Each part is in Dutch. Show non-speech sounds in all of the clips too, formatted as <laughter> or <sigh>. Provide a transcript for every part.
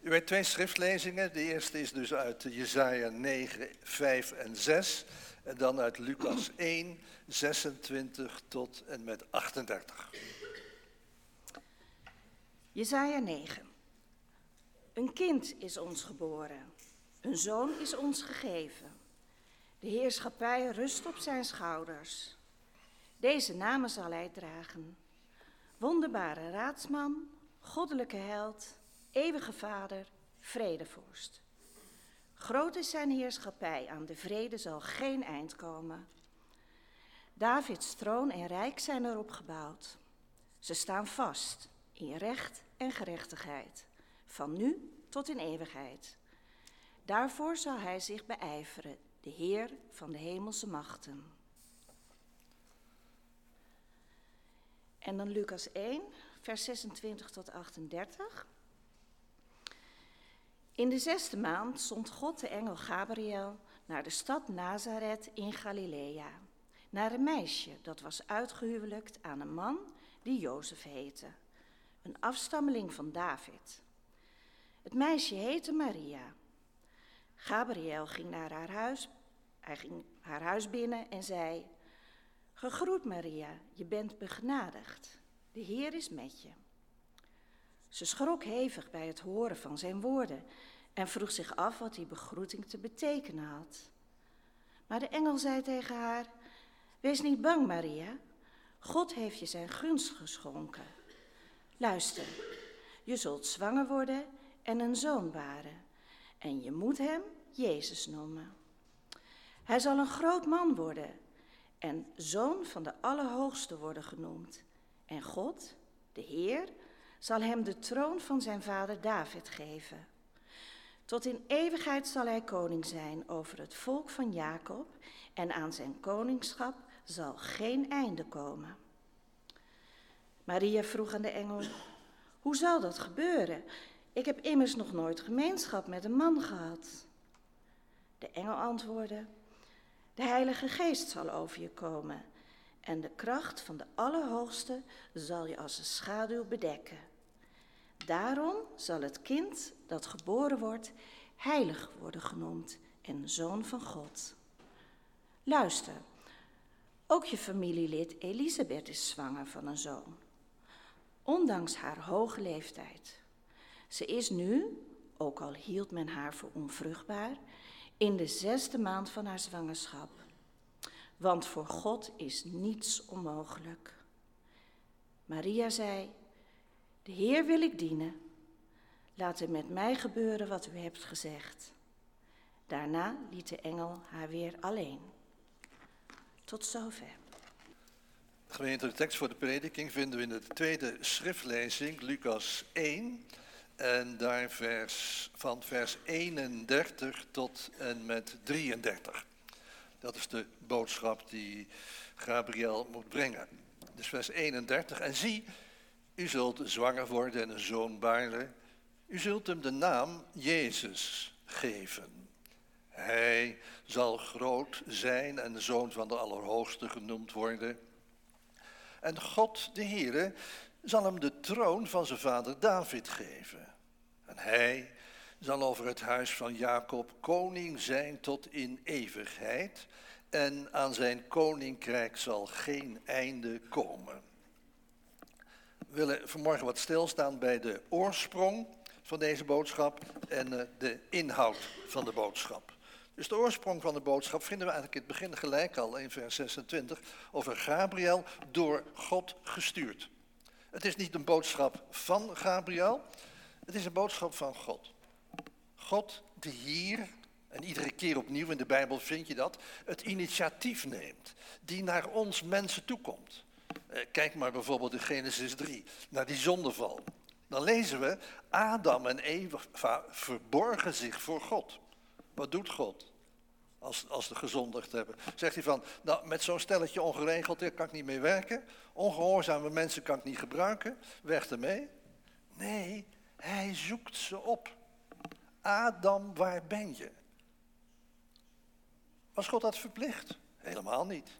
U weet twee schriftlezingen. De eerste is dus uit Jesaja 9, 5 en 6. En dan uit Lucas <clears throat> 1, 26 tot en met 38. Jesaja 9. Een kind is ons geboren, een zoon is ons gegeven. De heerschappij rust op zijn schouders. Deze namen zal hij dragen. Wonderbare raadsman, goddelijke held, eeuwige vader, vredevorst. Groot is zijn heerschappij, aan de vrede zal geen eind komen. Davids troon en rijk zijn erop gebouwd. Ze staan vast in recht en gerechtigheid, van nu tot in eeuwigheid. Daarvoor zal hij zich beijveren, de Heer van de hemelse machten. En dan Lucas 1, vers 26 tot 38. In de zesde maand zond God de engel Gabriel naar de stad Nazareth in Galilea, naar een meisje dat was uitgehuwelijkt aan een man die Jozef heette, een afstammeling van David. Het meisje heette Maria. Gabriel ging naar haar huis, hij ging haar huis binnen en zei: Gegroet Maria, je bent begnadigd. De Heer is met je. Ze schrok hevig bij het horen van zijn woorden en vroeg zich af wat die begroeting te betekenen had. Maar de engel zei tegen haar: Wees niet bang, Maria. God heeft je zijn gunst geschonken. Luister, je zult zwanger worden en een zoon baren. En je moet hem Jezus noemen. Hij zal een groot man worden en zoon van de Allerhoogste worden genoemd. En God, de Heer, zal hem de troon van zijn vader David geven. Tot in eeuwigheid zal hij koning zijn over het volk van Jacob en aan zijn koningschap zal geen einde komen. Maria vroeg aan de engel, hoe zal dat gebeuren? Ik heb immers nog nooit gemeenschap met een man gehad. De engel antwoordde, de Heilige Geest zal over je komen en de kracht van de Allerhoogste zal je als een schaduw bedekken. Daarom zal het kind dat geboren wordt heilig worden genoemd en zoon van God. Luister, ook je familielid Elisabeth is zwanger van een zoon, ondanks haar hoge leeftijd. Ze is nu, ook al hield men haar voor onvruchtbaar, in de zesde maand van haar zwangerschap. Want voor God is niets onmogelijk. Maria zei: De Heer wil ik dienen. Laat er met mij gebeuren wat u hebt gezegd. Daarna liet de engel haar weer alleen. Tot zover. Gemeente, de tekst voor de prediking vinden we in de tweede schriftlezing, Lucas 1. En daar vers, van vers 31 tot en met 33. Dat is de boodschap die Gabriel moet brengen. Dus vers 31. En zie, u zult zwanger worden en een zoon baren. U zult hem de naam Jezus geven. Hij zal groot zijn en de zoon van de Allerhoogste genoemd worden. En God, de Heere, zal hem de troon van zijn vader David geven. En hij zal over het huis van Jacob koning zijn tot in eeuwigheid. En aan zijn koninkrijk zal geen einde komen. Willen vanmorgen wat stilstaan bij de oorsprong van deze boodschap en eh, de inhoud van de boodschap. Dus de oorsprong van de boodschap vinden we eigenlijk in het begin gelijk al in vers 26 over Gabriel door God gestuurd. Het is niet een boodschap van Gabriel, het is een boodschap van God. God die hier, en iedere keer opnieuw in de Bijbel vind je dat, het initiatief neemt. Die naar ons mensen toekomt. Eh, kijk maar bijvoorbeeld in Genesis 3, naar die zondeval. Dan lezen we, Adam en Eva verborgen zich voor God. Wat doet God als, als ze gezondigd hebben? Zegt hij van, nou met zo'n stelletje ongeregeld kan ik niet mee werken. Ongehoorzame mensen kan ik niet gebruiken. Weg ermee. Nee, hij zoekt ze op. Adam, waar ben je? Was God dat verplicht? Helemaal niet.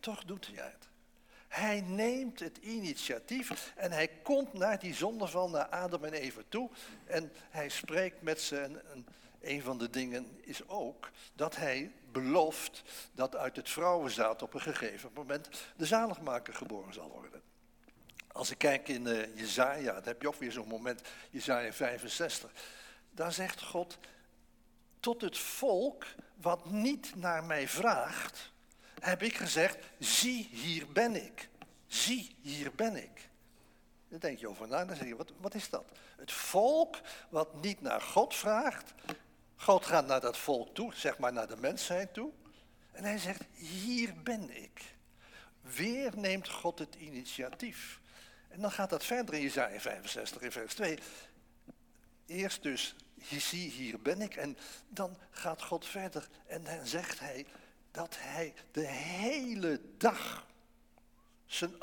Toch doet hij het. Hij neemt het initiatief en hij komt naar die zondeval, naar Adam en Eva toe. En hij spreekt met ze. En, een van de dingen is ook dat hij belooft dat uit het vrouwenzaad op een gegeven moment de zaligmaker geboren zal worden. Als ik kijk in uh, Jezaja, dan heb je ook weer zo'n moment, Jezaja 65. Daar zegt God, tot het volk wat niet naar mij vraagt, heb ik gezegd, zie hier ben ik. Zie hier ben ik. Dan denk je over na, dan zeg je, wat, wat is dat? Het volk wat niet naar God vraagt, God gaat naar dat volk toe, zeg maar naar de mensheid toe. En hij zegt, hier ben ik. Weer neemt God het initiatief. En dan gaat dat verder in Jezaja 65 in vers 2. Eerst dus, zie hier ben ik. En dan gaat God verder en dan zegt hij dat hij de hele dag zijn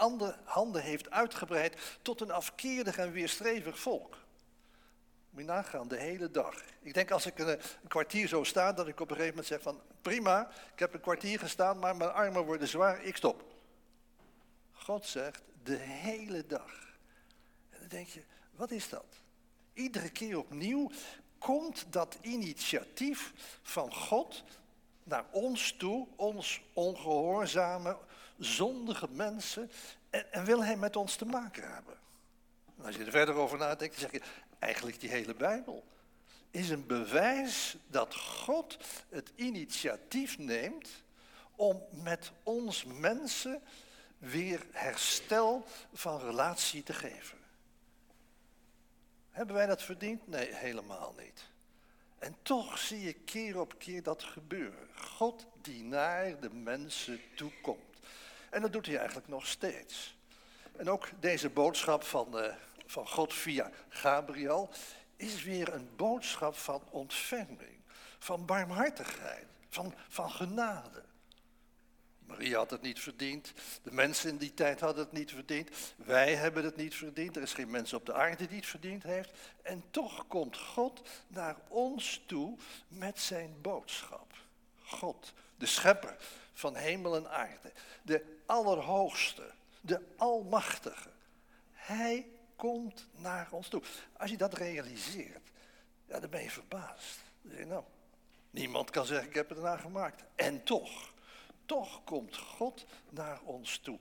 handen heeft uitgebreid tot een afkerig en weerstrevig volk. Moet je nagaan, de hele dag. Ik denk als ik een, een, kwartier zo sta, dat ik op een gegeven moment zeg van prima, ik heb een kwartier gestaan, maar mijn armen worden zwaar, ik stop. God zegt de hele dag. En dan denk je, wat is dat? Iedere keer opnieuw komt dat initiatief van God naar ons toe, ons ongehoorzame, zondige mensen, en, en wil hij met ons te maken hebben. En als je er verder over nadenkt, dan zeg je, eigenlijk die hele Bijbel is een bewijs dat God het initiatief neemt om met ons mensen weer herstel van relatie te geven. Hebben wij dat verdiend? Nee, helemaal niet. En toch zie je keer op keer dat gebeuren. God die naar de mensen toe komt. En dat doet hij eigenlijk nog steeds. En ook deze boodschap van, uh, van God via Gabriel is weer een boodschap van ontferming, van barmhartigheid, van, van genade. Maria had het niet verdiend, de mensen in die tijd hadden het niet verdiend, wij hebben het niet verdiend, er is geen mens op de aarde die het verdiend heeft. En toch komt God naar ons toe met zijn boodschap. God, de schepper van hemel en aarde, de Allerhoogste, de Almachtige. Hij komt naar ons toe. Als je dat realiseert, ja, dan ben je verbaasd. Dan zeg je, nou, niemand kan zeggen ik heb het ernaar gemaakt. En toch, toch komt God naar ons toe.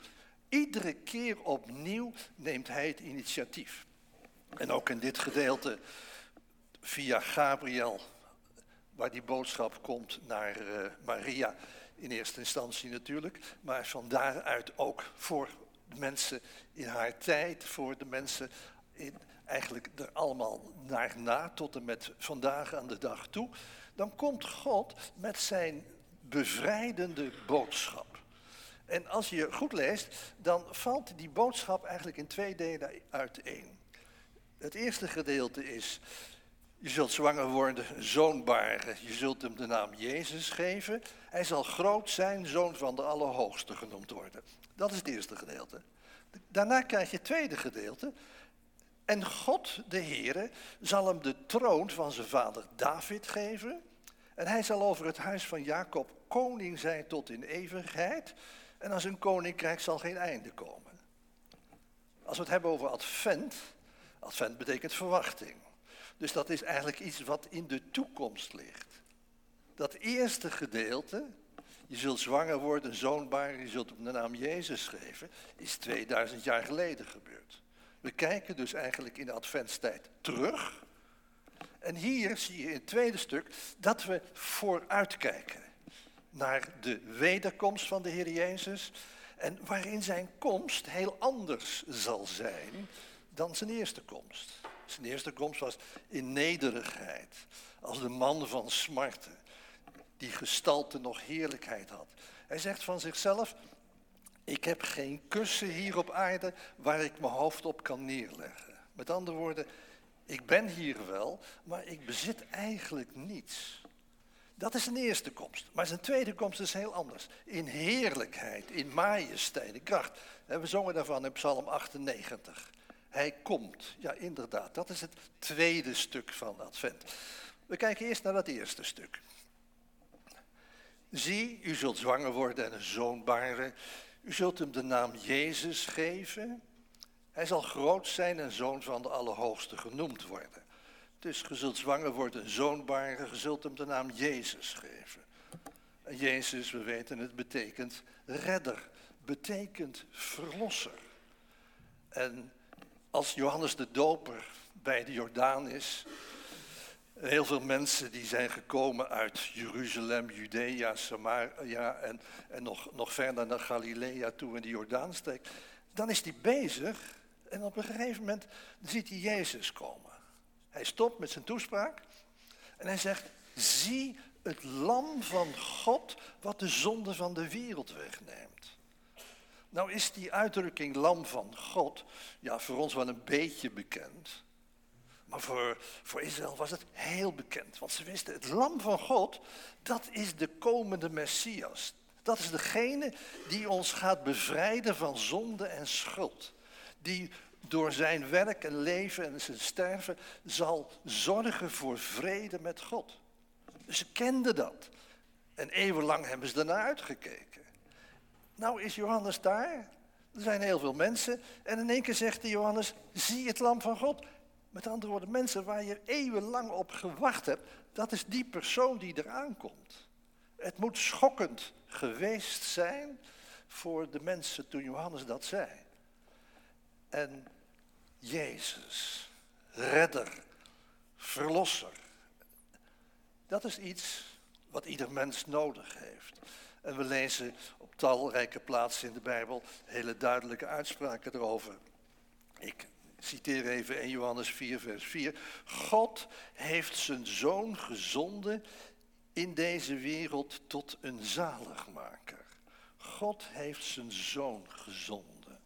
Iedere keer opnieuw neemt hij het initiatief. En ook in dit gedeelte via Gabriel, waar die boodschap komt naar uh, Maria, in eerste instantie natuurlijk, maar van daaruit ook voor mensen in haar tijd, voor de mensen in, eigenlijk er allemaal naar na, tot en met vandaag aan de dag toe, dan komt God met zijn bevrijdende boodschap. En als je goed leest, dan valt die boodschap eigenlijk in twee delen uiteen. Het eerste gedeelte is, je zult zwanger worden, zoon baren. Je zult hem de naam Jezus geven. Hij zal groot zijn, zoon van de Allerhoogste genoemd worden. Dat is het eerste gedeelte. Daarna krijg je het tweede gedeelte. En God, de Heere, zal hem de troon van zijn vader David geven. En hij zal over het huis van Jacob koning zijn tot in eeuwigheid. En aan zijn koninkrijk zal geen einde komen. Als we het hebben over advent, advent betekent verwachting. Dus dat is eigenlijk iets wat in de toekomst ligt. Dat eerste gedeelte, je zult zwanger worden, zoonbaar, je zult op de naam Jezus geven, is 2000 jaar geleden gebeurd. We kijken dus eigenlijk in de adventstijd terug. En hier zie je in het tweede stuk dat we vooruitkijken naar de wederkomst van de Heer Jezus. En waarin zijn komst heel anders zal zijn dan zijn eerste komst. Zijn eerste komst was in nederigheid, als de man van smarten, die gestalte nog heerlijkheid had. Hij zegt van zichzelf, ik heb geen kussen hier op aarde waar ik mijn hoofd op kan neerleggen. Met andere woorden, ik ben hier wel, maar ik bezit eigenlijk niets. Dat is zijn eerste komst. Maar zijn tweede komst is heel anders. In heerlijkheid, in majesteit, in kracht. We zongen daarvan in Psalm 98. Hij komt. Ja, inderdaad. Dat is het tweede stuk van Advent. We kijken eerst naar dat eerste stuk. Zie, u zult zwanger worden en een zoon baren. U zult hem de naam Jezus geven. Hij zal groot zijn en zoon van de Allerhoogste genoemd worden. Dus je zult zwanger worden, een zoon baren, je zult hem de naam Jezus geven. En Jezus, we weten het, betekent redder, betekent verlosser. En als Johannes de Doper bij de Jordaan is, heel veel mensen die zijn gekomen uit Jeruzalem, Judea, Samaria en, en nog, nog verder naar Galilea toe in de Jordaanstreek, dan is hij bezig en op een gegeven moment ziet hij Jezus komen. Hij stopt met zijn toespraak en hij zegt, zie het lam van God wat de zonde van de wereld wegneemt. Nou is die uitdrukking lam van God ja, voor ons wel een beetje bekend. Maar voor, voor Israël was het heel bekend. Want ze wisten, het lam van God, dat is de komende Messias. Dat is degene die ons gaat bevrijden van zonde en schuld. Die door zijn werk en leven en zijn sterven zal zorgen voor vrede met God. Dus ze kenden dat. En eeuwenlang hebben ze daarnaar uitgekeken. Nou is Johannes daar. Er zijn heel veel mensen. En in één keer zegt de Johannes, zie het lam van God. Met andere woorden, mensen waar je eeuwenlang op gewacht hebt, dat is die persoon die eraan komt. Het moet schokkend geweest zijn voor de mensen toen Johannes dat zei. En Jezus, redder, verlosser, dat is iets wat ieder mens nodig heeft. En we lezen op talrijke plaatsen in de Bijbel hele duidelijke uitspraken erover. Ik citeer even 1 Johannes 4, vers 4. God heeft zijn zoon gezonden in deze wereld tot een zaligmaker. God heeft zijn zoon gezonden.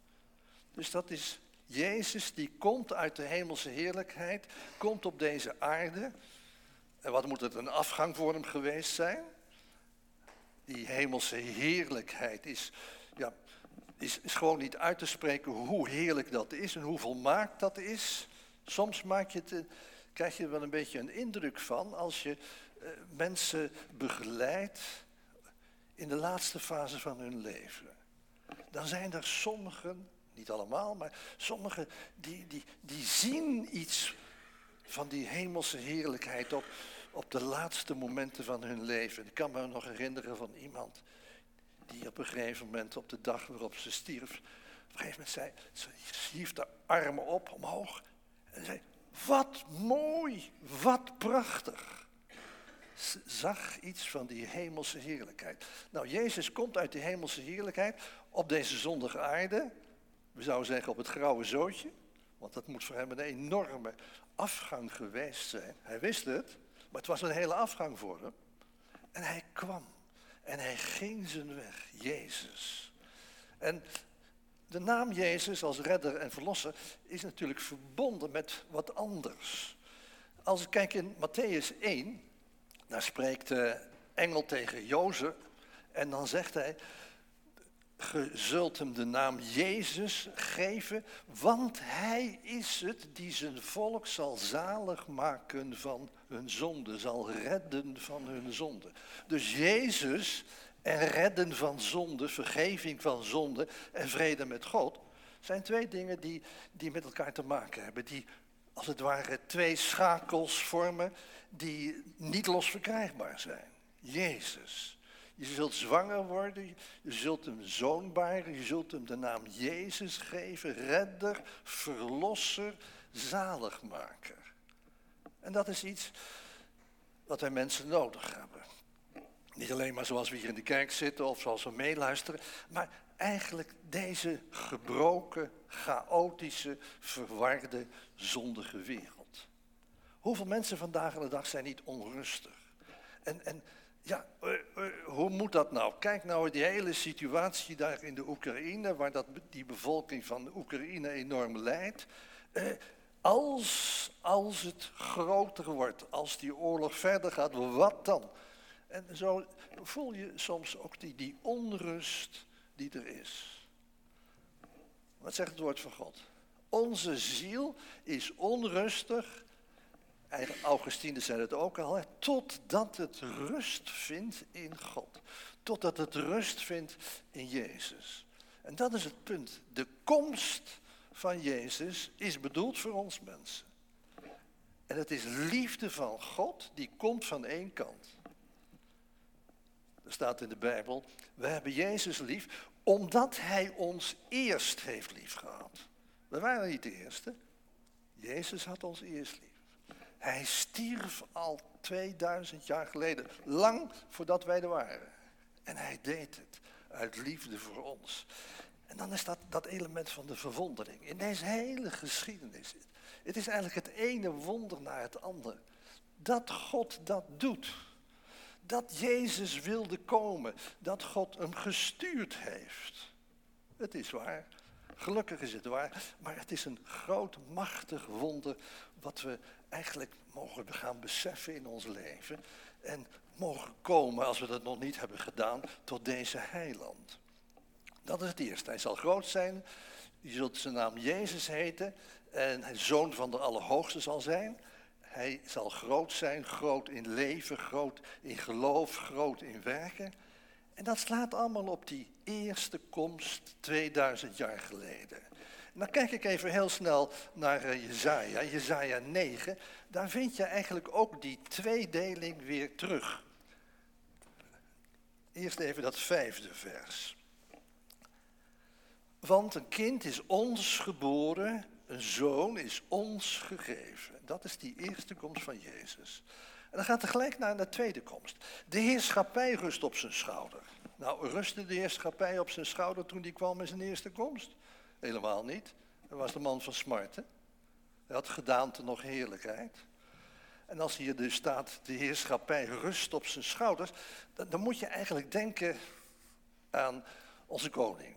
Dus dat is Jezus die komt uit de hemelse heerlijkheid, komt op deze aarde. En wat moet het een afgang voor hem geweest zijn? Die hemelse heerlijkheid is, ja, is, is gewoon niet uit te spreken hoe heerlijk dat is en hoe volmaakt dat is. Soms maak je het, krijg je er wel een beetje een indruk van als je eh, mensen begeleidt in de laatste fase van hun leven. Dan zijn er sommigen, niet allemaal, maar sommigen die, die, die zien iets van die hemelse heerlijkheid op, op de laatste momenten van hun leven. Ik kan me nog herinneren van iemand die op een gegeven moment op de dag waarop ze stierf, op een gegeven moment zei, ze hief de armen op, omhoog, en zei, wat mooi, wat prachtig. Zag iets van die hemelse heerlijkheid. Nou, Jezus komt uit die hemelse heerlijkheid op deze zondige aarde. We zouden zeggen op het grauwe zootje. Want dat moet voor hem een enorme afgang geweest zijn. Hij wist het, maar het was een hele afgang voor hem. En hij kwam. En hij ging zijn weg, Jezus. En de naam Jezus als redder en verlosser is natuurlijk verbonden met wat anders. Als ik kijk in Matthäus 1, daar spreekt de engel tegen Jozef en dan zegt hij, ge zult hem de naam Jezus geven, want hij is het die zijn volk zal zalig maken van hun zonde, zal redden van hun zonde. Dus Jezus en redden van zonde, vergeving van zonde en vrede met God, zijn twee dingen die, die met elkaar te maken hebben, die als het ware twee schakels vormen die niet los verkrijgbaar zijn. Jezus je zult zwanger worden, je zult hem zoon baren, je zult hem de naam Jezus geven, redder, verlosser, zaligmaker. En dat is iets wat wij mensen nodig hebben. Niet alleen maar zoals we hier in de kerk zitten of zoals we meeluisteren, maar eigenlijk deze gebroken, chaotische, verwarde, zondige wereld. Hoeveel mensen vandaag de dag zijn niet onrustig? En, en ja, eh, eh, hoe moet dat nou? Kijk nou die hele situatie daar in de Oekraïne, waar dat, die bevolking van de Oekraïne enorm lijdt. Eh, als, als het groter wordt, als die oorlog verder gaat, wat dan? En zo voel je soms ook die, die onrust die er is. Wat zegt het woord van God? Onze ziel is onrustig Augustinus zei het ook al, totdat het rust vindt in God. Totdat het rust vindt in Jezus. En dat is het punt. De komst van Jezus is bedoeld voor ons mensen. En het is liefde van God die komt van één kant. Staat in de Bijbel, we hebben Jezus lief omdat Hij ons eerst heeft lief gehad. We waren niet de eerste. Jezus had ons eerst lief. Hij stierf al 2000 jaar geleden, lang voordat wij er waren. En hij deed het uit liefde voor ons. En dan is dat dat element van de verwondering. In deze hele geschiedenis. Het is eigenlijk het ene wonder naar het andere. Dat God dat doet. Dat Jezus wilde komen. Dat God hem gestuurd heeft. Het is waar. Gelukkig is het waar. Maar het is een groot, machtig wonder. Wat we eigenlijk mogen gaan beseffen in ons leven. En mogen komen, als we dat nog niet hebben gedaan, tot deze heiland. Dat is het eerste. Hij zal groot zijn. Je zult zijn naam Jezus heten. En hij zoon van de Allerhoogste zal zijn. Hij zal groot zijn, groot in leven, groot in geloof, groot in werken. En dat slaat allemaal op die eerste komst 2000 jaar geleden. En dan kijk ik even heel snel naar uh, Jezaja, Jezaja 9. Daar vind je eigenlijk ook die tweedeling weer terug. Eerst even dat vijfde vers. Want een kind is ons geboren, een zoon is ons gegeven. Dat is die eerste komst van Jezus. En dan gaat er gelijk naar de tweede komst. De heerschappij rust op zijn schouder. Nou, rustte de heerschappij op zijn schouder toen die kwam in zijn eerste komst? Helemaal niet. Hij was de man van smarten. Hij had gedaante nog heerlijkheid. En als hier dus staat, de heerschappij rust op zijn schouders, dan, dan moet je eigenlijk denken aan onze koning,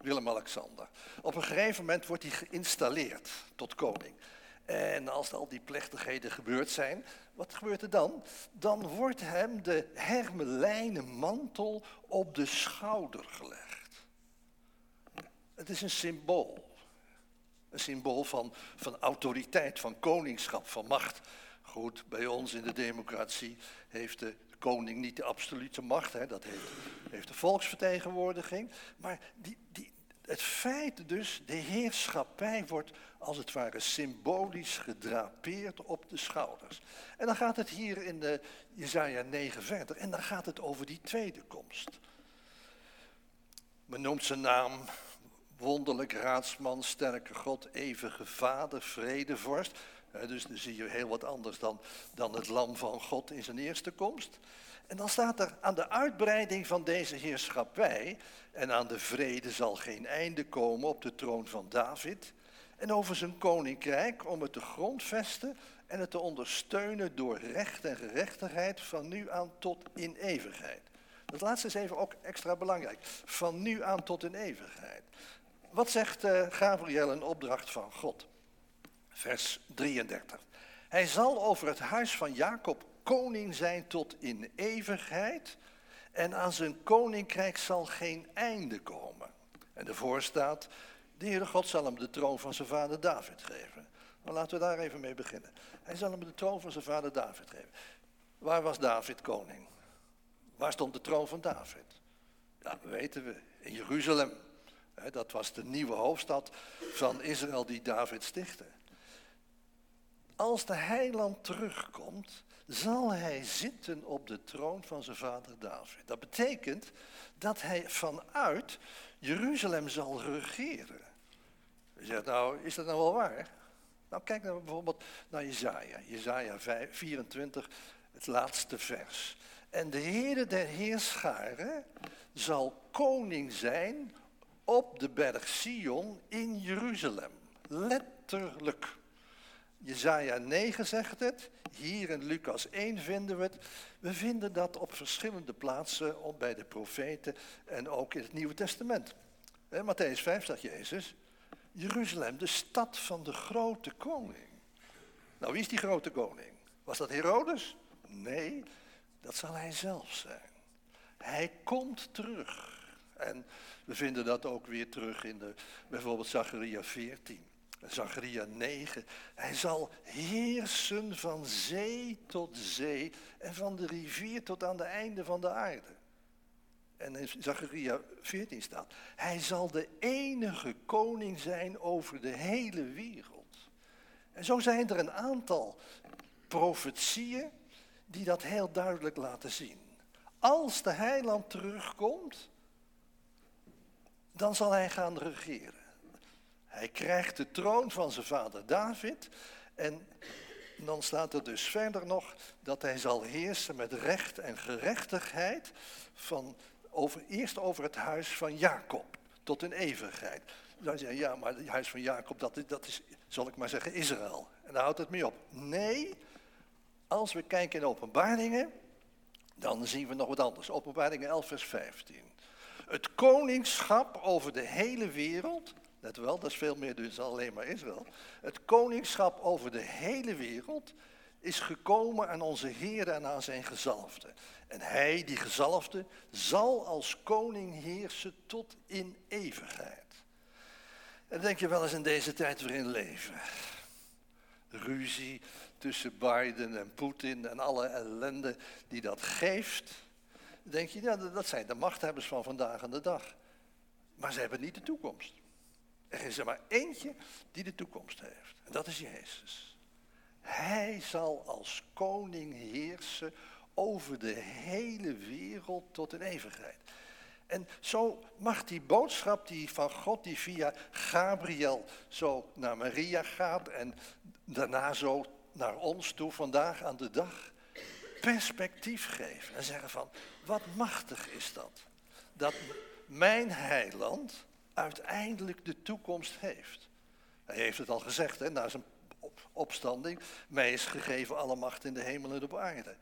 Willem-Alexander. Op een gegeven moment wordt hij geïnstalleerd tot koning. En als al die plechtigheden gebeurd zijn, wat gebeurt er dan? Dan wordt hem de hermelijnen mantel op de schouder gelegd. Het is een symbool. Een symbool van, van autoriteit, van koningschap, van macht. Goed, bij ons in de democratie heeft de koning niet de absolute macht, hè, dat heeft, heeft de volksvertegenwoordiging. Maar die, die, het feit dus, de heerschappij wordt als het ware symbolisch gedrapeerd op de schouders. En dan gaat het hier in de Jezaja 9 verder en dan gaat het over die tweede komst. Men noemt zijn naam wonderlijk raadsman, sterke God, eeuwige vader, vredevorst. Dus dan zie je heel wat anders dan, dan het lam van God in zijn eerste komst. En dan staat er aan de uitbreiding van deze heerschappij en aan de vrede zal geen einde komen op de troon van David en over zijn koninkrijk om het te grondvesten en het te ondersteunen door recht en gerechtigheid van nu aan tot in eeuwigheid. Dat laatste is even ook extra belangrijk. Van nu aan tot in eeuwigheid. Wat zegt uh, Gabriel een opdracht van God? Vers 33. Hij zal over het huis van Jacob koning zijn tot in eeuwigheid en aan zijn koninkrijk zal geen einde komen. En ervoor staat, de Heere God zal hem de troon van zijn vader David geven. Nou, laten we daar even mee beginnen. Hij zal hem de troon van zijn vader David geven. Waar was David koning? Waar stond de troon van David? Ja, dat weten we. In Jeruzalem. Dat was de nieuwe hoofdstad van Israël die David stichtte. Als de heiland terugkomt, zal hij zitten op de troon van zijn vader David. Dat betekent dat hij vanuit Jeruzalem zal regeren. Je zegt, nou, is dat nou wel waar? Nou, kijk nou bijvoorbeeld naar Jezaja. Jezaja 24, het laatste vers. En de Heere der Heerscharen zal koning zijn op de berg Sion in Jeruzalem. Letterlijk. Jezaja 9 zegt het, hier in Lucas 1 vinden we het. We vinden dat op verschillende plaatsen bij de profeten en ook in het Nieuwe Testament. In Matthäus 5 zegt Jezus, Jeruzalem, de stad van de grote koning. Nou, wie is die grote koning? Was dat Herodes? Nee, dat zal hij zelf zijn. Hij komt terug. En we vinden dat ook weer terug in de, bijvoorbeeld Zacharia 14. Zacharia 9. Hij zal heersen van zee tot zee en van de rivier tot aan de einde van de aarde. En in Zacharia 14 staat, hij zal de enige koning zijn over de hele wereld. En zo zijn er een aantal profetieën die dat heel duidelijk laten zien. Als de heiland terugkomt, dan zal hij gaan regeren. Hij krijgt de troon van zijn vader David en dan staat er dus verder nog dat hij zal heersen met recht en gerechtigheid van over, eerst over het huis van Jacob tot een eeuwigheid. Dan zeg je, ja, maar het huis van Jacob, dat is, dat is, zal ik maar zeggen, Israël. En daar houdt het mee op. Nee, als we kijken in openbaringen, dan zien we nog wat anders. Openbaringen 11, vers 15. Het koningschap over de hele wereld, let wel, dat is veel meer dus alleen maar Israël. Het koningschap over de hele wereld is gekomen aan onze Heer en aan zijn gezalfde. En hij, die gezalfde, zal als koning heersen tot in eeuwigheid. En denk je wel eens in deze tijd waarin leven. Ruzie tussen Biden en Poetin en alle ellende die dat geeft. Denk je, ja, dat zijn de machthebbers van vandaag aan de dag. Maar ze hebben niet de toekomst. Er is er maar eentje die de toekomst heeft. En dat is Jezus. Hij zal als koning heersen over de hele wereld tot een eeuwigheid. En zo mag die boodschap die van God, die via Gabriel zo naar Maria gaat en daarna zo naar ons toe vandaag aan de dag, perspectief geven en zeggen van, wat machtig is dat? Dat mijn heiland uiteindelijk de toekomst heeft. Hij heeft het al gezegd, hè, na zijn opstanding, mij is gegeven alle macht in de hemel en op aarde.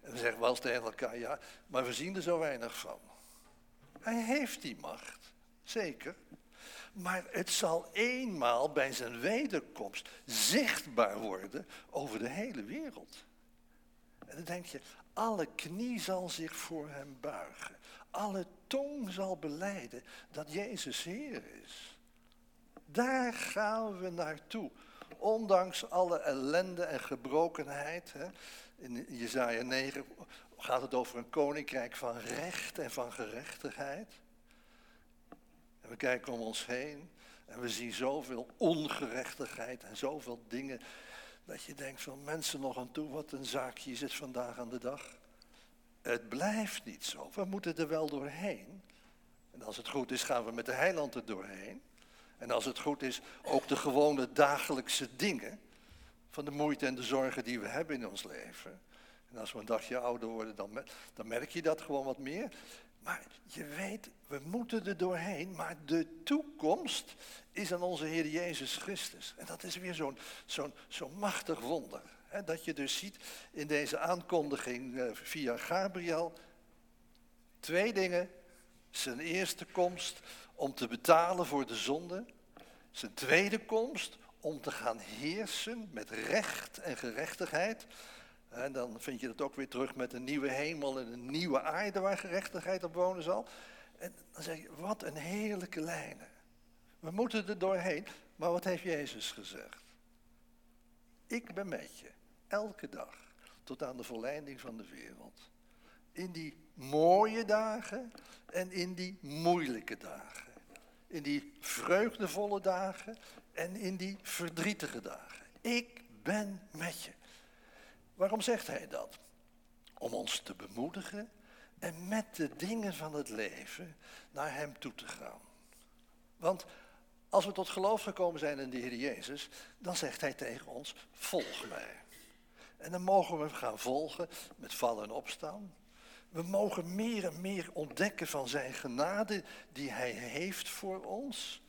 En we zeggen wel eens tegen elkaar, ja, maar we zien er zo weinig van. Hij heeft die macht, zeker. Maar het zal eenmaal bij zijn wederkomst zichtbaar worden over de hele wereld. En dan denk je, alle knie zal zich voor hem buigen. Alle tong zal beleiden dat Jezus Heer is. Daar gaan we naartoe. Ondanks alle ellende en gebrokenheid. Hè. In Jezaja 9 gaat het over een koninkrijk van recht en van gerechtigheid. En we kijken om ons heen en we zien zoveel ongerechtigheid en zoveel dingen. Dat je denkt van mensen nog aan toe, wat een zaakje is het vandaag aan de dag. Het blijft niet zo. We moeten er wel doorheen. En als het goed is, gaan we met de heiland er doorheen. En als het goed is, ook de gewone dagelijkse dingen. Van de moeite en de zorgen die we hebben in ons leven. En als we een dagje ouder worden, dan, dan merk je dat gewoon wat meer. Maar je weet, we moeten er doorheen, maar de toekomst is aan onze Heer Jezus Christus. En dat is weer zo'n machtig wonder. Dat je dus ziet in deze aankondiging eh, via Gabriel twee dingen. Zijn eerste komst om te betalen voor de zonde. Zijn tweede komst om te gaan heersen met recht en gerechtigheid. En dan vind je dat ook weer terug met een nieuwe hemel en een nieuwe aarde waar gerechtigheid op wonen zal. En dan zeg je, wat een heerlijke lijnen. We moeten er doorheen. Maar wat heeft Jezus gezegd? Ik ben met je, elke dag, tot aan de volleinding van de wereld. In die mooie dagen en in die moeilijke dagen. In die vreugdevolle dagen en in die verdrietige dagen. Ik ben met je. Waarom zegt hij dat? Om ons te bemoedigen en met de dingen van het leven naar Hem toe te gaan. Want als we tot geloof gekomen zijn in de Heer Jezus, dan zegt Hij tegen ons, volg mij. En dan mogen we gaan volgen met vallen en opstaan. We mogen meer en meer ontdekken van Zijn genade die Hij heeft voor ons.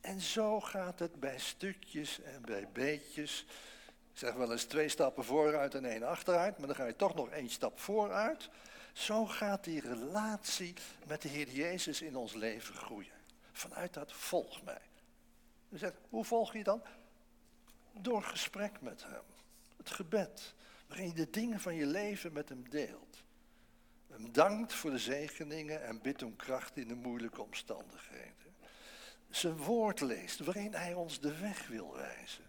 En zo gaat het bij stukjes en bij beetjes ik zeg wel eens twee stappen vooruit en één achteruit, maar dan ga je toch nog één stap vooruit. Zo gaat die relatie met de Heer Jezus in ons leven groeien. Vanuit dat volg mij. Zegt, hoe volg je dan? Door gesprek met Hem. Het gebed, waarin je de dingen van je leven met Hem deelt. Hem dankt voor de zegeningen en bidt om kracht in de moeilijke omstandigheden. Zijn woord leest, waarin Hij ons de weg wil wijzen.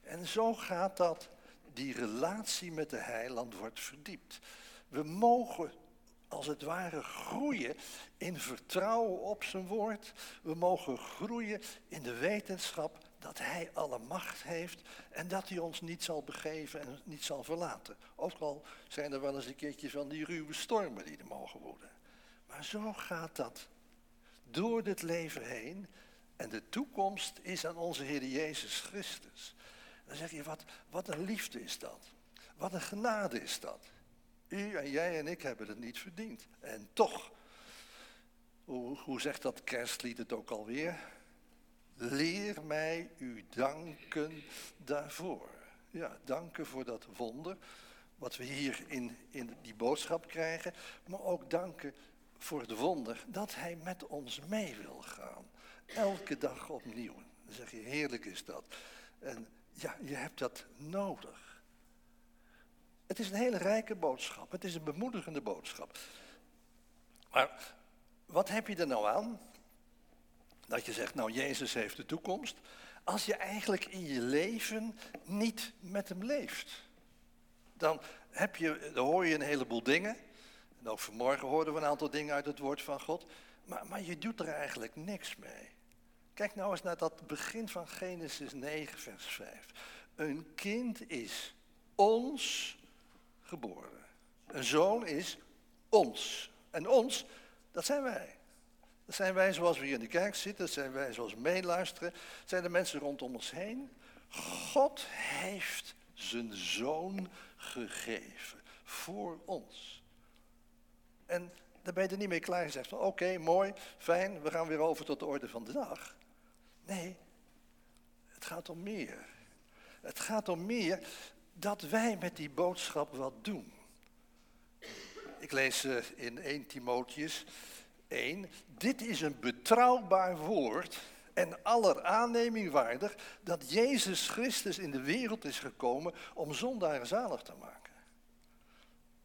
En zo gaat dat, die relatie met de heiland wordt verdiept. We mogen als het ware groeien in vertrouwen op zijn woord. We mogen groeien in de wetenschap dat hij alle macht heeft en dat hij ons niet zal begeven en niet zal verlaten. Ook al zijn er wel eens een keertje van die ruwe stormen die er mogen worden. Maar zo gaat dat door dit leven heen en de toekomst is aan onze Heer Jezus Christus. Dan zeg je, wat, wat een liefde is dat. Wat een genade is dat. U en jij en ik hebben het niet verdiend. En toch, hoe, hoe zegt dat kerstlied het ook alweer? Leer mij u danken daarvoor. Ja, danken voor dat wonder, wat we hier in, in die boodschap krijgen. Maar ook danken voor het wonder dat hij met ons mee wil gaan. Elke dag opnieuw. Dan zeg je, heerlijk is dat. En ja, je hebt dat nodig. Het is een hele rijke boodschap. Het is een bemoedigende boodschap. Maar wat heb je er nou aan? Dat je zegt, nou Jezus heeft de toekomst. Als je eigenlijk in je leven niet met hem leeft. Dan, heb je, hoor je een heleboel dingen. En ook vanmorgen hoorden we een aantal dingen uit het woord van God. Maar, maar je doet er eigenlijk niks mee. Kijk nou eens naar dat begin van Genesis 9, vers 5. Een kind is ons geboren. Een zoon is ons. En ons, dat zijn wij. Dat zijn wij zoals we hier in de kerk zitten, dat zijn wij zoals we meeluisteren, zijn de mensen rondom ons heen. God heeft zijn zoon gegeven voor ons. En daar ben je er niet mee klaargezegd van oké, mooi, fijn, we gaan weer over tot de orde van de dag. Nee, het gaat om meer. Het gaat om meer dat wij met die boodschap wat doen. Ik lees eh, in 1 Timotheus 1, dit is een betrouwbaar woord en aller aanneming waardig dat Jezus Christus in de wereld is gekomen om zondaren zalig te maken.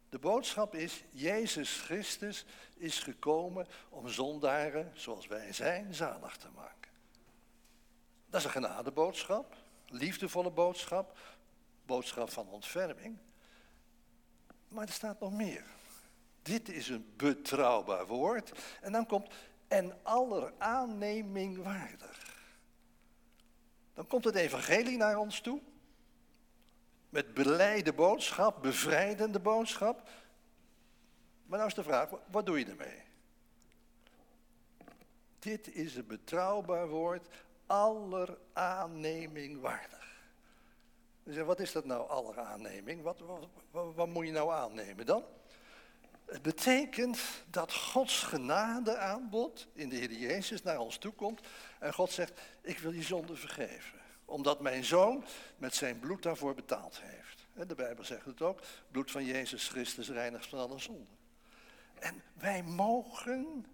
De boodschap is, Jezus Christus is gekomen om zondaren, zoals wij zijn, zalig te maken. Dat is een genadeboodschap, liefdevolle boodschap, boodschap van ontferming. Maar er staat nog meer. Dit is een betrouwbaar woord. En dan komt en aller aanneming waardig. Dan komt het evangelie naar ons toe. Met beleide boodschap, bevrijdende boodschap. Maar nou is de vraag, wat doe je ermee? Dit is een betrouwbaar woord, aller aanneming waardig. Dus wat is dat nou, aller aanneming? Wat, wat, wat, moet je nou aannemen dan? Het betekent dat Gods genade aanbod in de Heer Jezus naar ons toe komt. En God zegt, ik wil je zonde vergeven. Omdat mijn zoon met zijn bloed daarvoor betaald heeft. De Bijbel zegt het ook, bloed van Jezus Christus reinigt van alle zonde. En wij mogen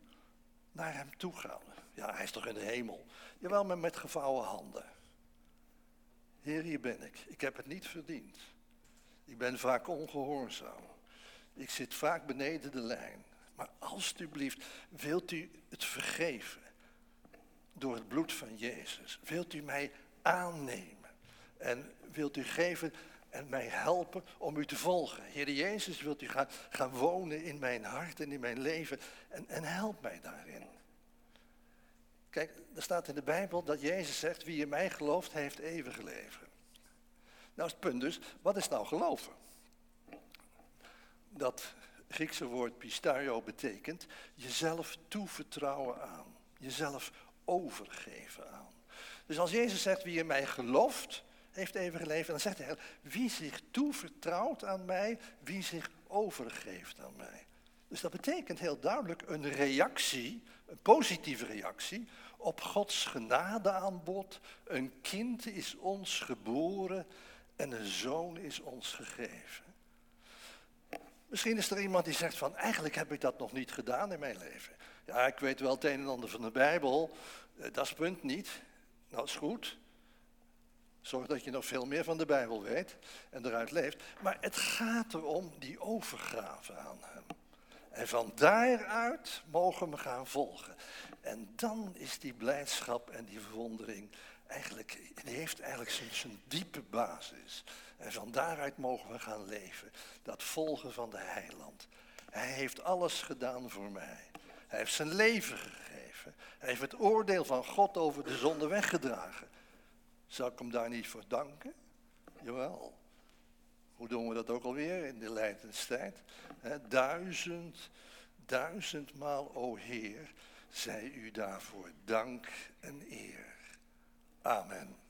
naar hem toe gaan. Ja, hij is toch in de hemel. Jawel, maar met gevouwen handen. Heer, hier ben ik. Ik heb het niet verdiend. Ik ben vaak ongehoorzaam. Ik zit vaak beneden de lijn. Maar alstublieft, wilt u het vergeven door het bloed van Jezus? Wilt u mij aannemen? En wilt u geven en mij helpen om u te volgen? Heer Jezus, wilt u gaan, gaan wonen in mijn hart en in mijn leven? En, en help mij daarin. Kijk, er staat in de Bijbel dat Jezus zegt, wie in mij gelooft, heeft eeuwig leven. Nou het punt dus, wat is nou geloven? Dat Griekse woord pistario betekent jezelf toevertrouwen aan. Jezelf overgeven aan. Dus als Jezus zegt, wie in mij gelooft, heeft eeuwig leven, dan zegt hij, wie zich toevertrouwt aan mij, wie zich overgeeft aan mij. Dus dat betekent heel duidelijk een reactie, een positieve reactie op Gods genadeaanbod. Een kind is ons geboren en een zoon is ons gegeven. Misschien is er iemand die zegt van eigenlijk heb ik dat nog niet gedaan in mijn leven. Ja, ik weet wel het een en ander van de Bijbel, eh, dat is punt niet. Nou, is goed. Zorg dat je nog veel meer van de Bijbel weet en eruit leeft. Maar het gaat erom die overgave aan hem. En van daaruit mogen we gaan volgen. En dan is die blijdschap en die verwondering eigenlijk, die heeft eigenlijk zijn, diepe basis. En van daaruit mogen we gaan leven. Dat volgen van de heiland. Hij heeft alles gedaan voor mij. Hij heeft zijn leven gegeven. Hij heeft het oordeel van God over de zonde weggedragen. Zal ik hem daar niet voor danken? Jawel. Hoe doen we dat ook alweer in de lijdenstijd? duizend, duizendmaal, o Heer, zij u daarvoor dank en eer. Amen.